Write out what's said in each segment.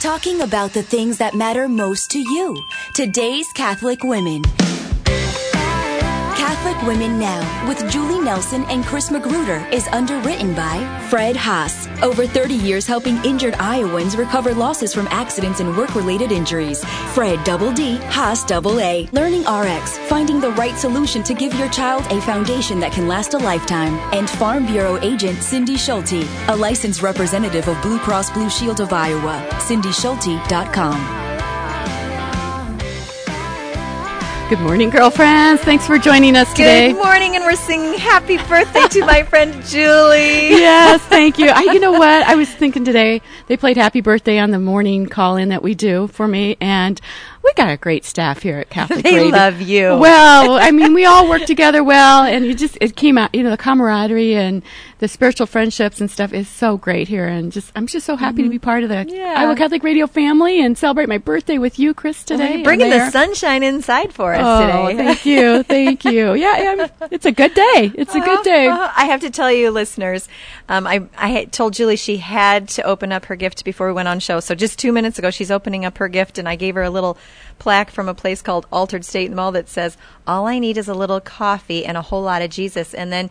Talking about the things that matter most to you. Today's Catholic Women. Catholic Women Now with Julie Nelson and Chris Magruder is underwritten by Fred Haas. Over 30 years helping injured Iowans recover losses from accidents and work related injuries. Fred Double D, Haas Double A. Learning RX, finding the right solution to give your child a foundation that can last a lifetime. And Farm Bureau agent Cindy Schulte, a licensed representative of Blue Cross Blue Shield of Iowa. CindySchulte.com. Good morning, girlfriends. Thanks for joining us today. Good morning, and we're singing happy birthday to my friend Julie. Yes, thank you. I, you know what? I was thinking today they played happy birthday on the morning call in that we do for me, and we got a great staff here at Catholic They Radio. They love you. Well, I mean, we all work together well, and it just it came out. You know, the camaraderie and the spiritual friendships and stuff is so great here, and just I'm just so happy to be part of the Mm-hmm. Yeah. Iowa Catholic Radio family and celebrate my birthday with you, Chris, today. You're bringing the sunshine inside for us Oh, today. thank you, thank you. Yeah, I'm- it's a good day. It's a good day. Uh, I have to tell you, listeners, um, I, I told Julie she had to open up her gift before we went on show. So just two minutes ago, she's opening up her gift, and I gave her a little plaque from a place called Altar'd State Mall that says, "All I need is a little coffee and a whole lot of Jesus." And then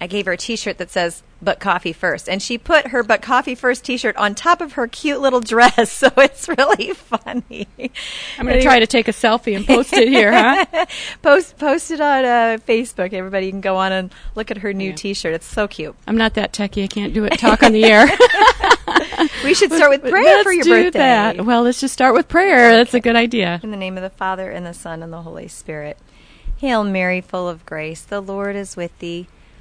I gave her a T-shirt that says "But coffee first. and she put her "But coffee first T-shirt on top of her cute little dress. So it's really funny. I'm going to try to take a selfie and post it here, huh? post post it on uh, Facebook. Everybody can go on and look at her new T-shirt. It's so cute. I'm not that techie. I can't do it. Talk on the air. We should start with prayer Let's for your do birthday. that. Well, let's just start with prayer. That's a good idea. In the name of the Father and the Son and the Holy Spirit. Hail Mary, full of grace, the Lord is with thee.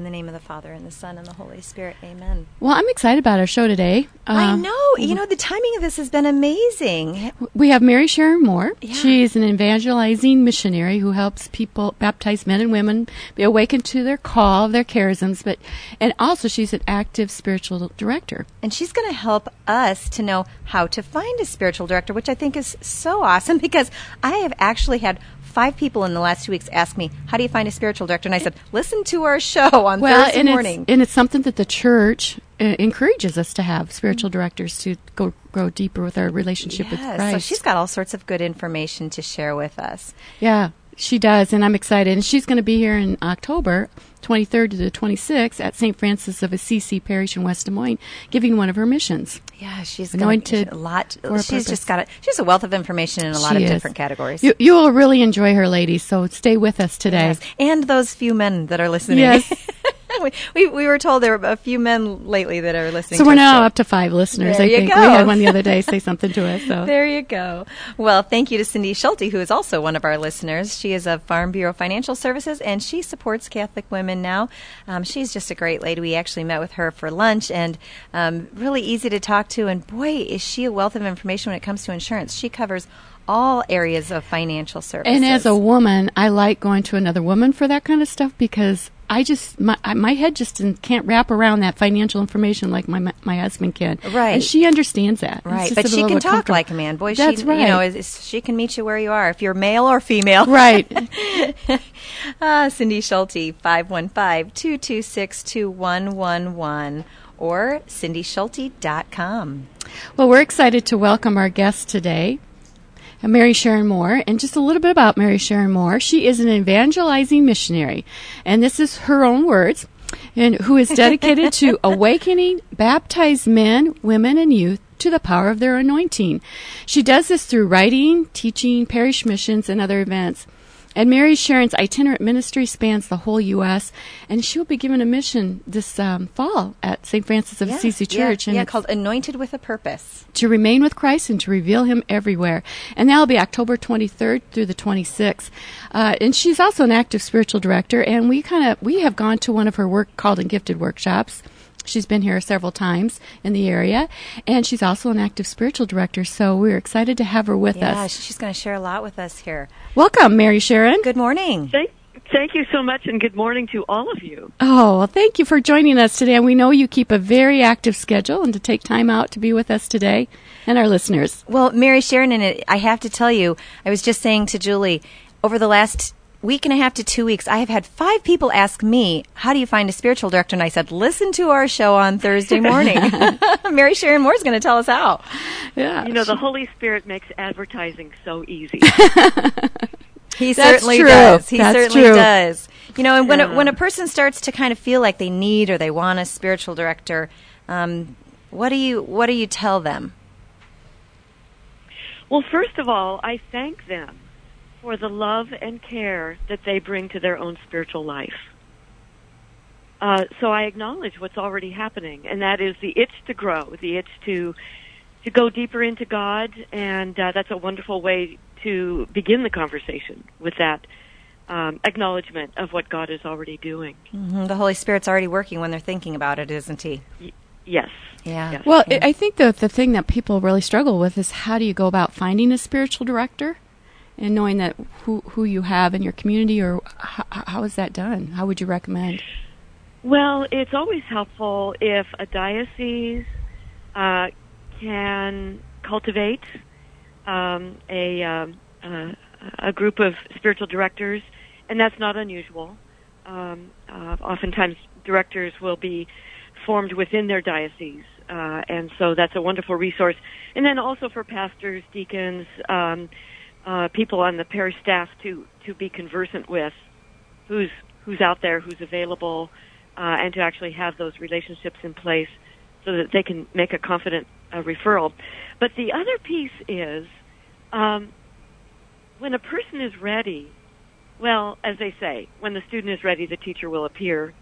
In the name of the Father and the Son and the Holy Spirit. Amen. Well, I'm excited about our show today. I Uh, know. You know, the timing of this has been amazing. We have Mary Sharon Moore. Yeah. She's an evangelizing missionary who helps people baptize men and women be awakened to their call, their charisms, but and also she's an active spiritual director. And she's going to help us to know how to find a spiritual director, which I think is so awesome because I have actually had five people in the last two weeks ask me, How do you find a spiritual director? And I said, Listen to our show on Thursday and morning. It's, and it's something that the church uh, encourages us to have spiritual directors to go grow deeper with our relationship with Christ. so she's got all sorts of good information to share with us. Yeah, she does, and I'm excited. And she's going to be here in October 23rd to the 26th at St. Francis of Assisi Parish in West Des Moines, giving one of her missions. Yeah, she's Anointed got a lot. a She's purpose. just got a, she's a wealth of information in a lot She of is. different categories. You, you will really enjoy her, ladies. So stay with us today. Yes. And those few men that are listening. Yes. we, we, we were told there were a few men lately that are listening So we're now show. up to five listeners. There I think go. we had one the other day say something to us. So There you go. Well, thank you to Cindy Schulte, who is also one of our listeners. She is of Farm Bureau Financial Services, and she supports Catholic women now. Um, she's just a great lady. We actually met with her for lunch, and um, really easy to talk to. And boy, is she a wealth of information when it comes to insurance. She covers all areas of financial services. And as a woman, I like going to another woman for that kind of stuff because I just my my head just can't wrap around that financial information like my my husband can. Right. and she understands that. Right, but she can talk like a man. Boy, That's she, right. you know, is, is- she can meet you where you are, if you're male or female. right. Ah, Cindy Schulte, 515-226-2111 or cindyschulte.com. Well, we're excited to welcome our guest today, uh, Mary Sharon Moore. And just a little bit about Mary Sharon Moore. She is an evangelizing missionary, and this is her own words, and who is dedicated to awakening baptized men, women, and youth to the power of their anointing. She does this through writing, teaching, parish missions, and other events. And Mary Sharon's itinerant ministry spans the whole U.S., and she'll be given a mission this um, fall at St. Francis of Assisi Church. Yeah, and yeah called Anointed with a Purpose. to remain with Christ and to reveal Him everywhere. And that'll be October 23rd through the 26th. Uh, and she's also an active spiritual director, and we kind of we have gone to one of her work called and gifted workshops. She's been here several times in the area, and she's also an active spiritual director. So we're excited to have her with Yeah, us. she's going to share a lot with us here. Welcome, Mary Sharon. Good morning. Thank, thank you so much, and good morning to all of you. Oh, well, thank you for joining us today. And we know you keep a very active schedule and to take time out to be with us today and our listeners. Well, Mary Sharon, and I have to tell you, I was just saying to Julie, over the last week and a half to two weeks, I have had five people ask me, How do you find a spiritual director? And I said, Listen to our show on Thursday morning. Mary Sharon Moore is going to tell us how. Yeah. You know, the Holy Spirit makes advertising so easy. He That's certainly true. does. He That's certainly true. does. You know, and when a, when a person starts to kind of feel like they need or they want a spiritual director, um, what do you what do you tell them? Well, first of all, I thank them for the love and care that they bring to their own spiritual life. Uh, so I acknowledge what's already happening, and that is the itch to grow, the itch to to go deeper into God, and uh, that's a wonderful way to begin the conversation with that um, acknowledgement of what God is already doing. hmm The Holy Spirit's already working when they're thinking about it, isn't he? Yes. Yeah. Yes. Well, I I think the the thing that people really struggle with is how do you go about finding a spiritual director, and knowing that who who you have in your community, or how, how is that done? How would you recommend? Well, it's always helpful if a diocese uh, can cultivate um, a um, uh, a group of spiritual directors, and that's not unusual. Um, uh, oftentimes, directors will be formed within their diocese, uh, and so that's a wonderful resource. And then also for pastors, deacons, um, uh, people on the parish staff to to be conversant with who's who's out there, who's available, uh, and to actually have those relationships in place so that they can make a confident uh, referral. But the other piece is um, when a person is ready. Well, as they say, when the student is ready, the teacher will appear.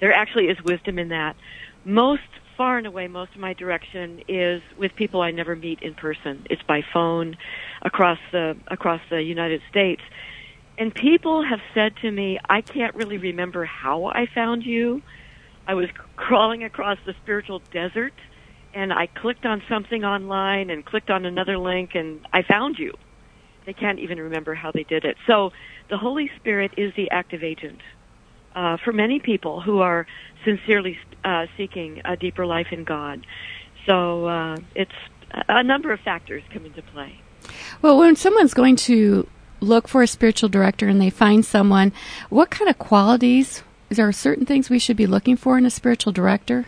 There actually is wisdom in that. Most far and away, most of my direction is with people I never meet in person. It's by phone across the across the United States. And people have said to me, I can't really remember how I found you. I was crawling across the spiritual desert and I clicked on something online and clicked on another link and I found you. They can't even remember how they did it. So the Holy Spirit is the active agent uh, for many people who are sincerely uh, seeking a deeper life in God. So uh, it's a number of factors come into play. Well, when someone's going to look for a spiritual director and they find someone, what kind of qualities? Is there certain things we should be looking for in a spiritual director?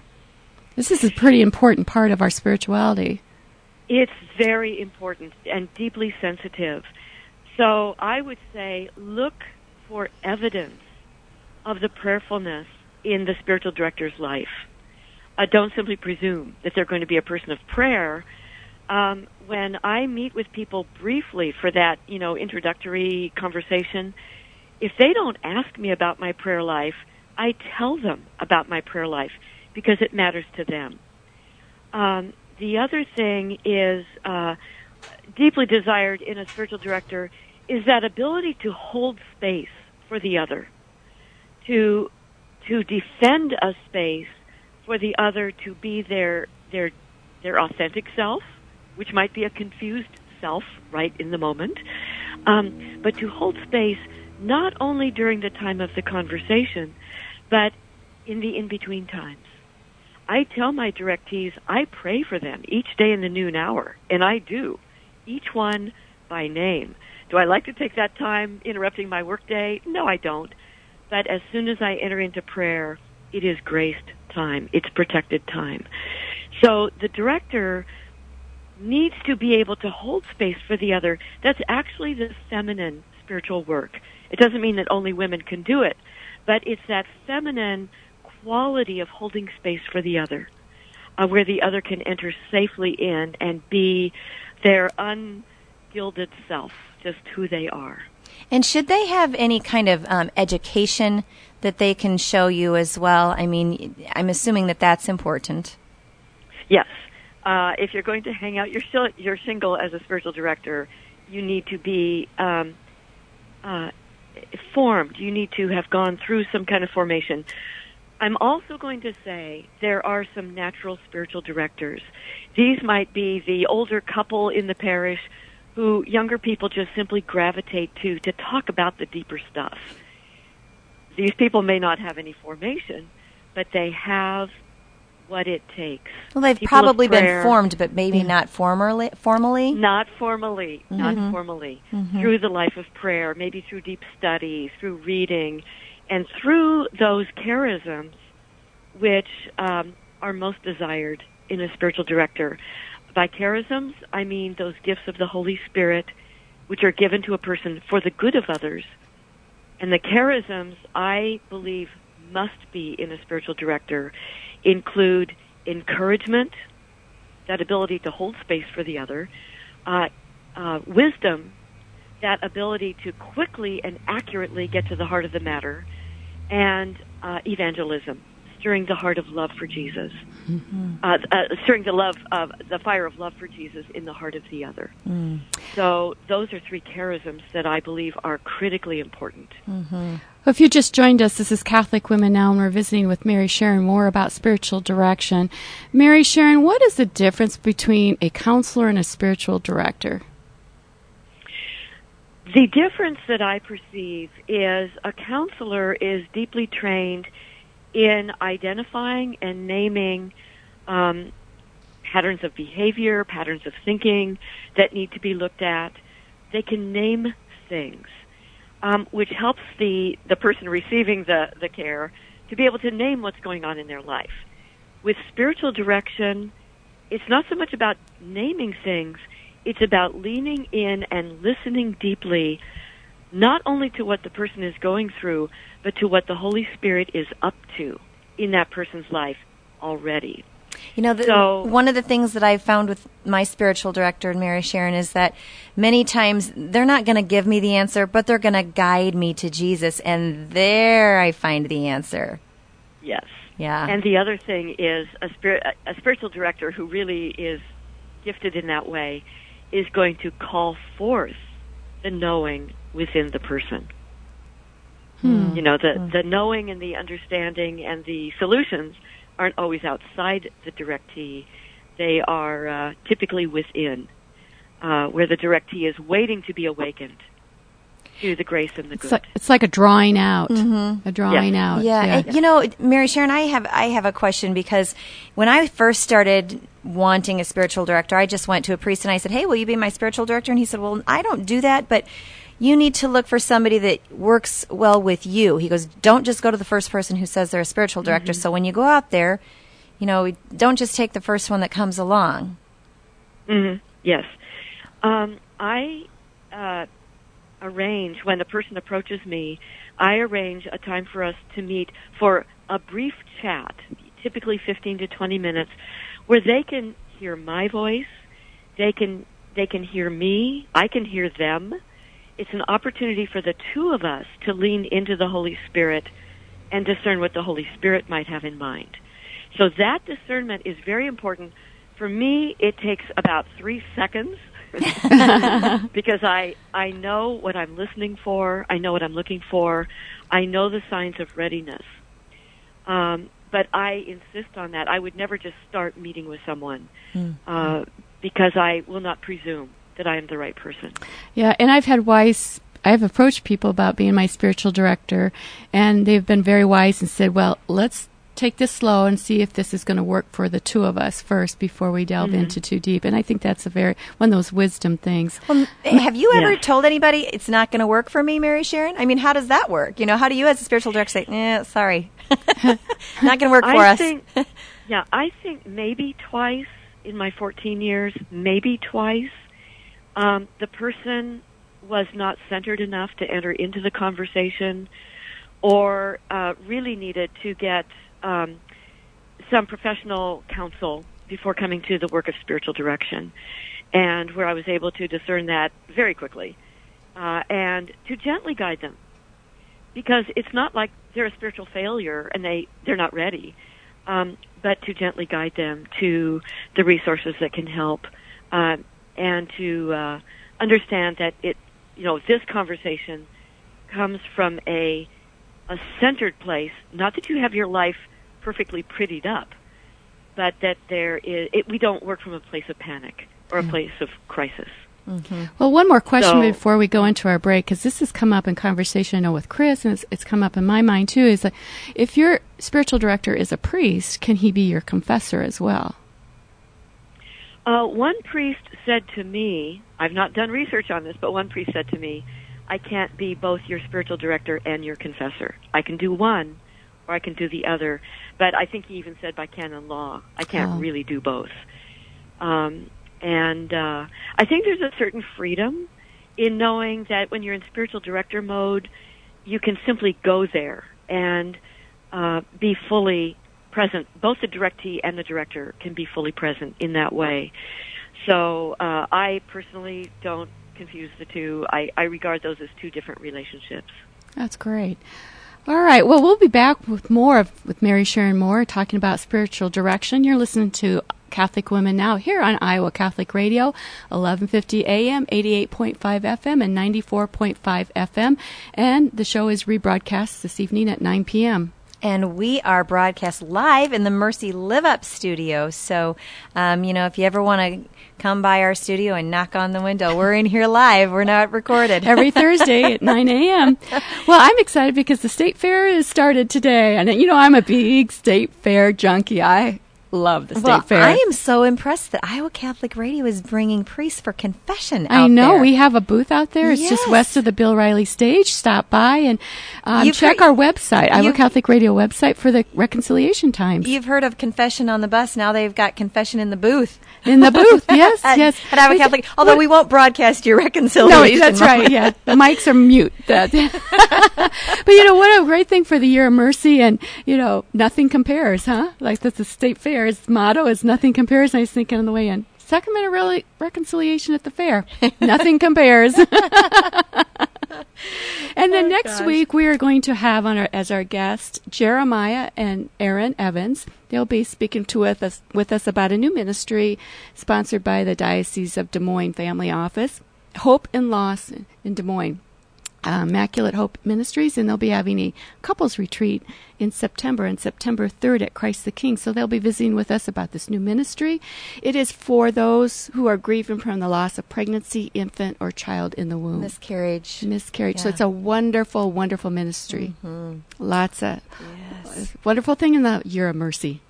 This is a pretty important part of our spirituality. It's very important and deeply sensitive. So I would say look for evidence of the prayerfulness in the spiritual director's life. Uh, don't simply presume that they're going to be a person of prayer. Um, when I meet with people briefly for that, you know, introductory conversation, if they don't ask me about my prayer life, I tell them about my prayer life because it matters to them. Um, the other thing is uh, deeply desired in a spiritual director is that ability to hold space for the other, to to defend a space for the other to be their their their authentic self, which might be a confused self right in the moment, um, but to hold space not only during the time of the conversation, but in the in between times. I tell my directees I pray for them each day in the noon hour, and I do, each one by name. Do I like to take that time interrupting my workday? No, I don't. But as soon as I enter into prayer, it is graced time. It's protected time. So the director needs to be able to hold space for the other. That's actually the feminine spiritual work. It doesn't mean that only women can do it, but it's that feminine quality of holding space for the other, uh, where the other can enter safely in and be their ungilded self, just who they are. And should they have any kind of um, education that they can show you as well? I mean, I'm assuming that that's important. Yes. Uh, if you're going to hang out your, you're single as a spiritual director, you need to be um, uh, formed. You need to have gone through some kind of formation. I'm also going to say there are some natural spiritual directors. These might be the older couple in the parish who younger people just simply gravitate to to talk about the deeper stuff. These people may not have any formation, but they have what it takes. Well, they've People probably been formed, but maybe not formally. Formally, Not formally, Mm-hmm. not formally. Through the life of prayer, maybe through deep study, through reading, and through those charisms which um, are most desired in a spiritual director. By charisms, I mean those gifts of the Holy Spirit which are given to a person for the good of others. And the charisms, I believe, must be in a spiritual director include encouragement, that ability to hold space for the other, uh, uh, wisdom, that ability to quickly and accurately get to the heart of the matter, and uh, evangelism, stirring the heart of love for Jesus, uh, uh, stirring the love of the fire of love for Jesus in the heart of the other. So those are three charisms that I believe are critically important. Well, if you just joined us, this is Catholic Women Now, and we're visiting with Mary Sharon Moore about spiritual direction. Mary Sharon, what is the difference between a counselor and a spiritual director? The difference that I perceive is a counselor is deeply trained in identifying and naming um, patterns of behavior, patterns of thinking that need to be looked at. They can name things, um, which helps the, the person receiving the, the care to be able to name what's going on in their life. With spiritual direction, it's not so much about naming things, it's about leaning in and listening deeply, not only to what the person is going through, but to what the Holy Spirit is up to in that person's life already. You know, the, So- one of the things that I've found with my spiritual director, Mary Sharon, is that many times they're not going to give me the answer, but they're going to guide me to Jesus, and there I find the answer. Yes. Yeah. And the other thing is a, spirit, a spiritual director who really is gifted in that way is going to call forth the knowing within the person. You know, the, the knowing and the understanding and the solutions aren't always outside the directee. They are uh, typically within, uh, where the directee is waiting to be awakened to the grace and the It's good. like, it's like a drawing out, a drawing Yes. out. Yeah, and, you know, Mary Sharon, I have I have a question because when I first started wanting a spiritual director, I just went to a priest and I said, "Hey, will you be my spiritual director?" And he said, "Well, I don't do that, but you need to look for somebody that works well with you." He goes, "Don't just go to the first person who says they're a spiritual director. So when you go out there, you know, don't just take the first one that comes along." hmm Yes. Um, I uh, arrange when a person approaches me. I arrange a time for us to meet for a brief chat, typically 15 to 20 minutes, where they can hear my voice. They can they can hear me. I can hear them. It's an opportunity for the two of us to lean into the Holy Spirit and discern what the Holy Spirit might have in mind. So that discernment is very important. For me, it takes about three seconds because I I know what I'm listening for. I know what I'm looking for. I know the signs of readiness. Um, but I insist on that. I would never just start meeting with someone uh, because I will not presume that I am the right person. Yeah, and I've had wise. I've approached people about being my spiritual director, and they've been very wise and said, "Well, let's take this slow and see if this is going to work for the two of us first before we delve into too deep." And I think that's a very one of those wisdom things. Well, have you ever Yeah. told anybody it's not going to work for me, Mary Sharon? I mean, how does that work? You know, how do you, as a spiritual director, say, "Eh, sorry, not going to work for I us"? think, yeah, I think maybe twice in my 14 years, maybe twice, um, the person was not centered enough to enter into the conversation, or uh, really needed to get um, some professional counsel before coming to the work of spiritual direction, and where I was able to discern that very quickly, uh, and to gently guide them because it's not like they're a spiritual failure and they they're not ready, um, but to gently guide them to the resources that can help, uh, and to uh, understand that it you know this conversation comes from a a centered place. Not that you have your life perfectly prettied up, but that there is it, we don't work from a place of panic or a place of crisis. Well, one more question So- before we go into our break, because this has come up in conversation I know with Chris, and it's, it's come up in my mind too. Is that if your spiritual director is a priest, can he be your confessor as well? Uh, one priest said to me, I've not done research on this, but one priest said to me, I can't be both your spiritual director and your confessor. I can do one, or I can do the other. But I think he even said by canon law, I can't Oh. really do both. Um, and uh, I think there's a certain freedom in knowing that when you're in spiritual director mode, you can simply go there and uh, be fully present. Both the directee and the director can be fully present in that way. So uh, I personally don't confuse the two. I, I regard those as two different relationships. That's great. All right. Well, we'll be back with more of with Mary Sharon Moore talking about spiritual direction. You're listening to Catholic Women Now here on Iowa Catholic Radio, 1150 AM, 88.5 FM, and 94.5 FM. And the show is rebroadcast this evening at 9 p.m. And we are broadcast live in the Mercy Live Up studio. So, um, you know, if you ever want to come by our studio and knock on the window, we're in here live. We're not recorded. every Thursday at 9 a.m. Well, I'm excited because the state fair has started today. And, you know, I'm a big state fair junkie. I love the state well, fair. I am so impressed that Iowa Catholic Radio is bringing priests for confession. I know there. we have a booth out there. It's just west of the Bill Riley stage. Stop by and um, check heard- our website, Iowa Catholic Radio website for the reconciliation times. You've heard of confession on the bus. Now they've got confession in the booth. In the booth, yes, At, yes. At Iowa Catholic. Although we won't broadcast your reconciliation. No, that's right. Yeah, the mics are mute. But you know what? A great thing for the year of mercy, and you know, nothing compares, huh? Like that's the state fair's motto is "Nothing compares." And I was thinking on the way in, Sacrament of Rel- Reconciliation at the fair, nothing compares. and then oh, next week we are going to have on our as our guest Jeremiah and Aaron Evans. They'll be speaking to with us with us about a new ministry sponsored by the Diocese of Des Moines Family Office, Hope and Loss in Des Moines. Uh, Immaculate Hope Ministries, and they'll be having a couples retreat in September, on September 3rd at Christ the King. So they'll be visiting with us about this new ministry. It is for those who are grieving from the loss of pregnancy, infant, or child in the womb Miscarriage. miscarriage. So it's a wonderful, wonderful ministry. Lots of Yes. wonderful thing in the year of mercy.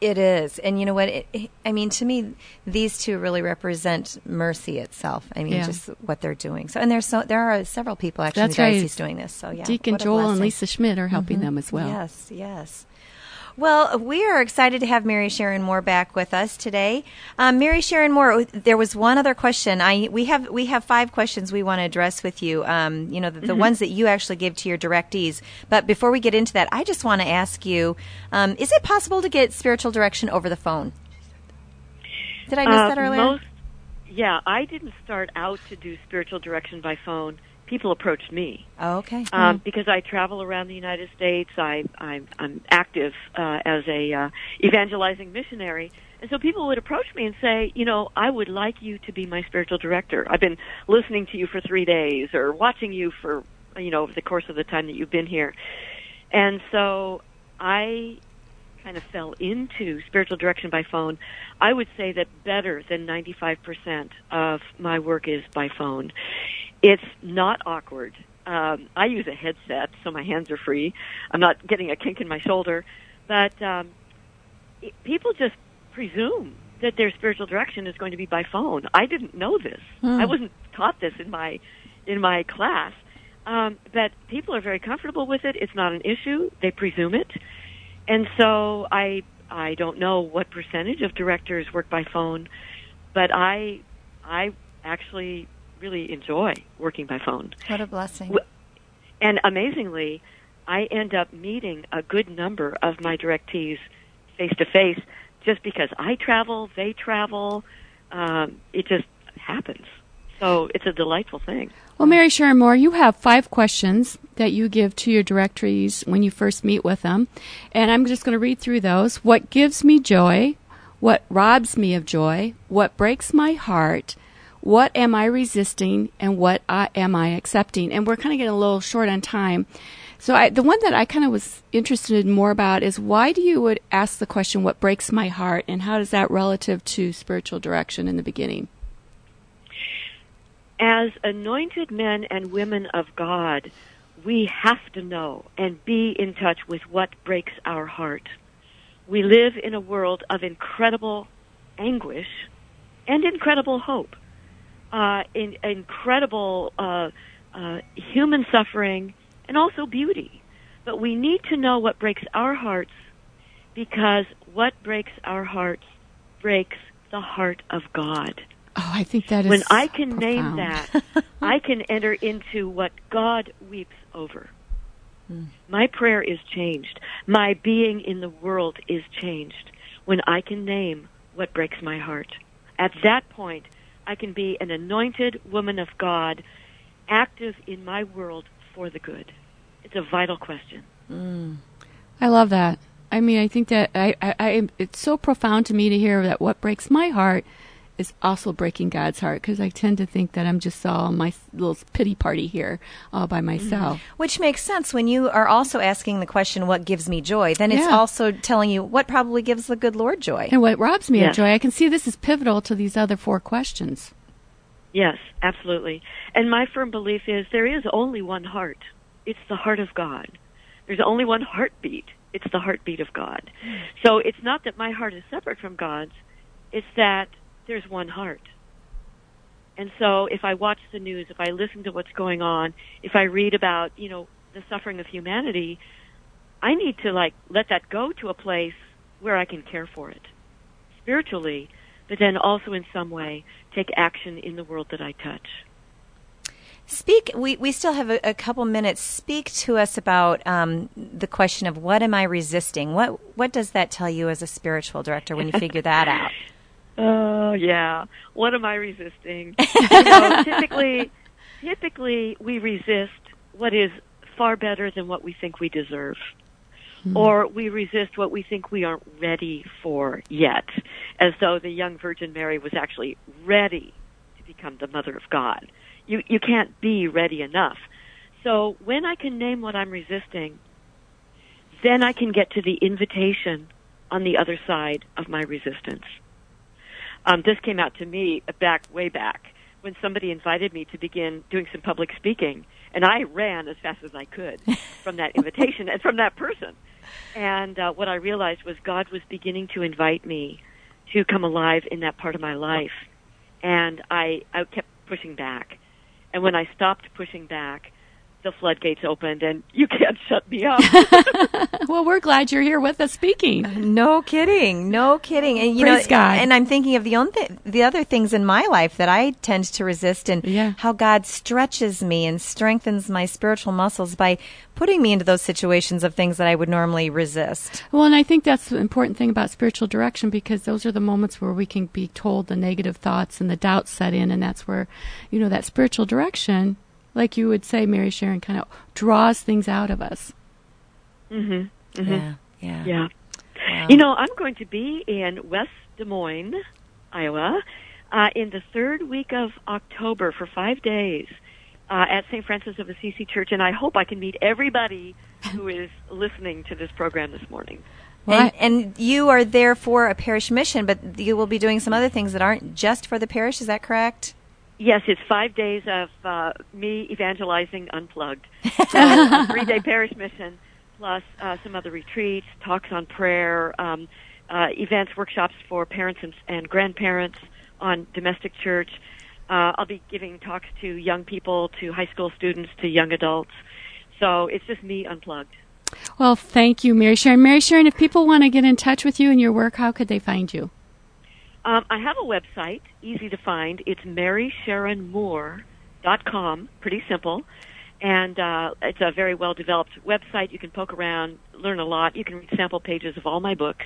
It is, and you know what? It, I mean, to me, these two really represent mercy itself. I mean, Yeah. just what they're doing. So, and there's so there are several people actually That's in the right. doing this. So, yeah, Deacon Joel and. Lisa Schmidt are helping mm-hmm. them as well. Yes, yes. Well, we are excited to have Mary Sharon Moore back with us today. Um, Mary Sharon Moore, there was one other question. I we have we have five questions we want to address with you. Um, you know, the, the Mm-hmm. ones that you actually give to your directees. But before we get into that, I just want to ask you: um, Is it possible to get spiritual direction over the phone? Did I miss Uh, that earlier? Most, yeah, I didn't start out to do spiritual direction by phone. People approached me oh, okay. um, because I travel around the United States. I, I, I'm active uh, as a uh, evangelizing missionary, and so people would approach me and say, you know, I would like you to be my spiritual director. I've been listening to you for three days or watching you for, you know, over the course of the time that you've been here, and so I kind of fell into spiritual direction by phone. I would say that better than 95% of my work is by phone. It's not awkward. Um, I use a headset, so my hands are free. I'm not getting a kink in my shoulder, but um, it, people just presume that their spiritual direction is going to be by phone. I didn't know this. I wasn't taught this in my in my class. Um, but people are very comfortable with it. It's not an issue. They presume it, and so I I don't know what percentage of directors work by phone, but I I actually really enjoy working by phone. what a blessing. And amazingly, I end up meeting a good number of my directees face to face just because I travel, they travel. Um, it just happens. So it's a delightful thing. Well, Mary Sharon Moore, you have five questions that you give to your directories when you first meet with them. And I'm just going to read through those. What gives me joy? What robs me of joy? What breaks my heart? What am I resisting? And what I, am I accepting? And we're kind of getting a little short on time. So I, the one that I kind of was interested in more about is why do you would ask the question, what breaks my heart? And how does that relative to spiritual direction in the beginning? As anointed men and women of God, we have to know and be in touch with what breaks our heart. We live in a world of incredible anguish and incredible hope, uh, in, incredible uh, uh, human suffering, and also beauty. But we need to know what breaks our hearts because what breaks our hearts breaks the heart of God. Oh, I think that is when I can profound. name that, I can enter into what God weeps over. Hmm. My prayer is changed. My being in the world is changed when I can name what breaks my heart. At that point, I can be an anointed woman of God, active in my world for the good. It's a vital question. I love that. I mean, I think that I, I, I, it's so profound to me to hear that what breaks my heart is also breaking God's heart because I tend to think that I'm just all my little pity party here all by mm-hmm. myself. Which makes sense when you are also asking the question, what gives me joy? Then it's Yeah. also telling you what probably gives the good Lord joy. And what robs me Yes. of joy, I can see this is pivotal to these other four questions. Yes, absolutely. And my firm belief is there is only one heart. It's the heart of God. There's only one heartbeat. It's the heartbeat of God. Hmm. So it's not that my heart is separate from God's. It's that there's one heart. And so if I watch the news, if I listen to what's going on, if I read about, you know, the suffering of humanity, I need to like let that go to a place where I can care for it spiritually, but then also in some way take action in the world that I touch. Speak. We we still have a, a couple minutes. Speak to us about um, the question of what am I resisting? What what does that tell you as a spiritual director when you figure that out? Oh yeah. What am I resisting? you know, typically, typically we resist what is far better than what we think we deserve, hmm. or we resist what we think we aren't ready for yet, as though the young Virgin Mary was actually ready to become the Mother of God. You you can't be ready enough. So when I can name what I'm resisting, then I can get to the invitation on the other side of my resistance. Um, this came out to me back way back when somebody invited me to begin doing some public speaking, and I ran as fast as I could from that invitation and from that person. And uh, what I realized was God was beginning to invite me to come alive in that part of my life, and I I kept pushing back. And when I stopped pushing back, the floodgates opened, and you can't shut me up. Well, we're glad you're here with us speaking. Uh, no kidding, no kidding. And you Praise know, God. and I'm thinking of the own th- the other things in my life that I tend to resist, and Yeah. how God stretches me and strengthens my spiritual muscles by putting me into those situations of things that I would normally resist. Well, and I think that's the important thing about spiritual direction because those are the moments where we can be told the negative thoughts and the doubts set in, and that's where, you know, that spiritual direction, like you would say, Mary Sharon, kind of draws things out of us. hmm Yeah, yeah. Yeah. Wow. You know, I'm going to be in West Des Moines, Iowa, uh, in the third week of October for five days uh, at St. Francis of Assisi Church, and I hope I can meet everybody who is listening to this program this morning. Well, and, and you are there for a parish mission, but you will be doing some other things that aren't just for the parish. Is that correct? Yes, it's five days of uh, me evangelizing unplugged. So, three-day parish mission, plus uh, some other retreats, talks on prayer, um, uh, events, workshops for parents and, and grandparents on domestic church. Uh, I'll be giving talks to young people, to high school students, to young adults. So it's just me unplugged. Well, thank you, Mary Sharon. Mary Sharon, if people want to get in touch with you and your work, how could they find you? Um, I have a website, easy to find. It's marysharonmoore.com, pretty simple. And uh, it's a very well developed website. You can poke around, learn a lot. You can read sample pages of all my books.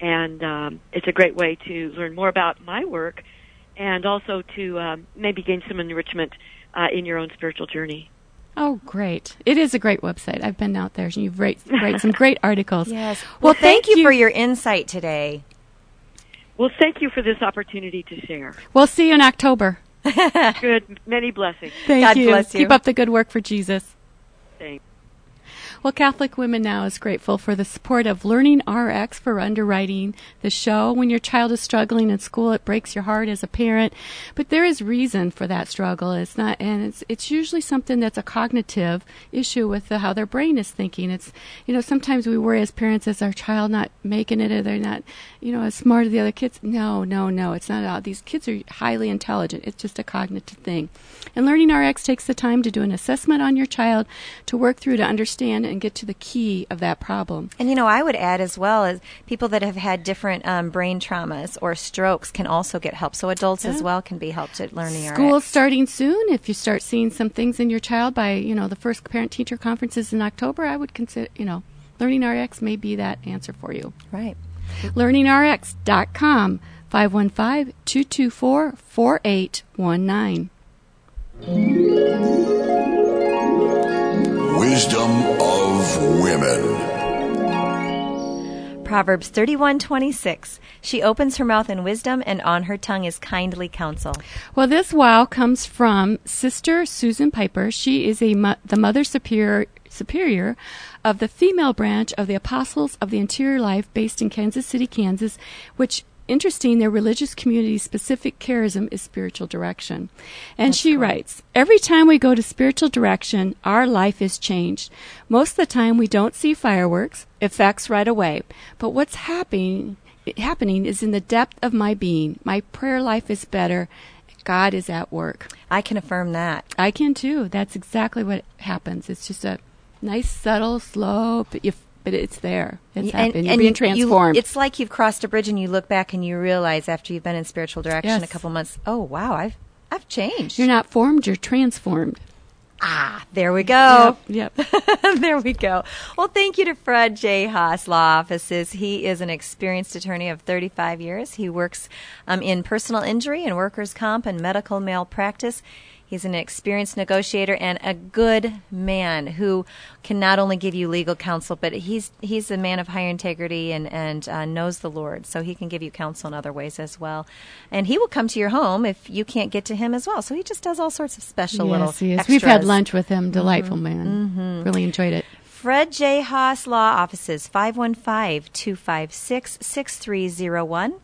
And um, it's a great way to learn more about my work and also to um, maybe gain some enrichment uh, in your own spiritual journey. Oh, great. It is a great website. I've been out there. You've write, write some great articles. Yes. Well, Well, thank, thank you you. for your insight today. Well, thank you for this opportunity to share. We'll see you in October. Good, many blessings. Thank God you. bless you. Keep up the good work for Jesus. Thanks. Well, Catholic Women Now is grateful for the support of Learning RX for underwriting the show. When your child is struggling in school, it breaks your heart as a parent, but there is reason for that struggle. It's not, and it's it's usually something that's a cognitive issue with the, how their brain is thinking. It's you know sometimes we worry as parents as our child not making it or they're not you know as smart as the other kids. No, no, no, it's not. at All. These kids are highly intelligent. It's just a cognitive thing. And Learning RX takes the time to do an assessment on your child to work through to understand and get to the key of that problem. And you know, I would add as well as people that have had different um, brain traumas or strokes can also get help. So adults yeah. as well can be helped at Learning School's RX. starting soon. If you start seeing some things in your child by you know the first parent teacher conferences in October, I would consider you know Learning RX may be that answer for you. Right. LearningRx.com 515 224 4819. Proverbs 31:26. She opens her mouth in wisdom and on her tongue is kindly counsel. Well, this wow comes from Sister Susan Pieper. She is a mo- the mother superior superior of the female branch of the Apostles of the Interior Life based in Kansas City, Kansas, which interesting, their religious community specific charism is spiritual direction. And That's she cool. writes, Every time we go to spiritual direction, our life is changed. Most of the time we don't see fireworks, effects right away. But what's happening happening is in the depth of my being. My prayer life is better. God is at work. I can affirm that. I can too. That's exactly what happens. It's just a nice, subtle, slow, but you but it's there. It's and, happening. You're and being you, transformed. You, it's like you've crossed a bridge and you look back and you realize after you've been in spiritual direction yes. a couple months, oh wow, I've I've changed. You're not formed, you're transformed. Ah, there we go. Yep. yep. there we go. Well, thank you to Fred J. Haas Law Offices. He is an experienced attorney of 35 years. He works um, in personal injury and workers' comp and medical malpractice. He's an experienced negotiator and a good man who can not only give you legal counsel, but he's he's a man of high integrity and and uh, knows the Lord, so he can give you counsel in other ways as well. And he will come to your home if you can't get to him as well. So he just does all sorts of special yes, little. Yes, extras. we've had lunch with him. Delightful mm-hmm. man. Mm-hmm. Really enjoyed it. Fred J. Haas Law Offices, 515 256 6301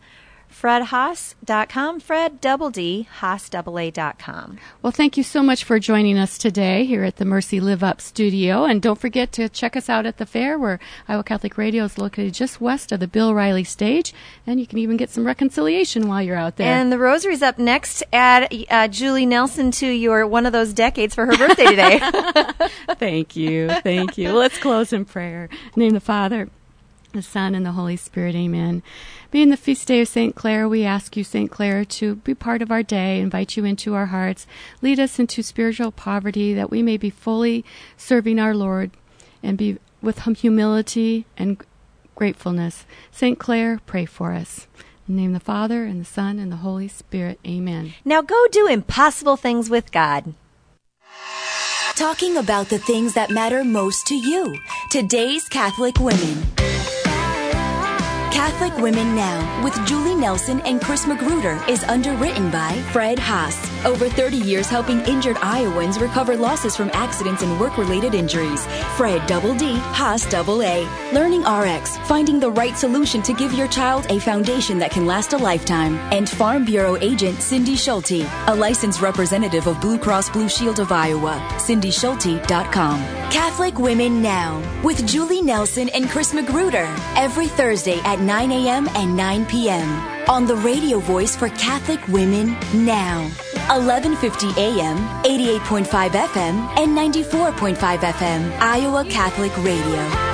fredhaas.com, Fred double D, Haas.com. Well, thank you so much for joining us today here at the Mercy Live Up studio. And don't forget to check us out at the fair where Iowa Catholic Radio is located just west of the Bill Riley stage. And you can even get some reconciliation while you're out there. And the rosary's up next. Add uh, Julie Nelson to your one of those decades for her birthday today. thank you. Thank you. Let's close in prayer. name the Father, the Son, and the Holy Spirit. Amen. Being the feast day of St. Clare, we ask you, St. Clare, to be part of our day, invite you into our hearts, lead us into spiritual poverty that we may be fully serving our Lord and be with humility and gratefulness. St. Clare, pray for us. In the name of the Father, and the Son, and the Holy Spirit. Amen. Now go do impossible things with God. Talking about the things that matter most to you. Today's Catholic Women. Catholic Women Now with Julie Nelson and Chris Magruder is underwritten by Fred Haas. Over 30 years helping injured Iowans recover losses from accidents and work related injuries. Fred Double D, Haas Double A. Learning RX, finding the right solution to give your child a foundation that can last a lifetime. And Farm Bureau agent Cindy Schulte, a licensed representative of Blue Cross Blue Shield of Iowa. CindySchulte.com. Catholic Women Now with Julie Nelson and Chris Magruder every Thursday at 9 9 a.m. and 9 p.m. on the radio voice for Catholic women now. 1150 AM, 88.5 FM, and 94.5 FM, Iowa Catholic Radio.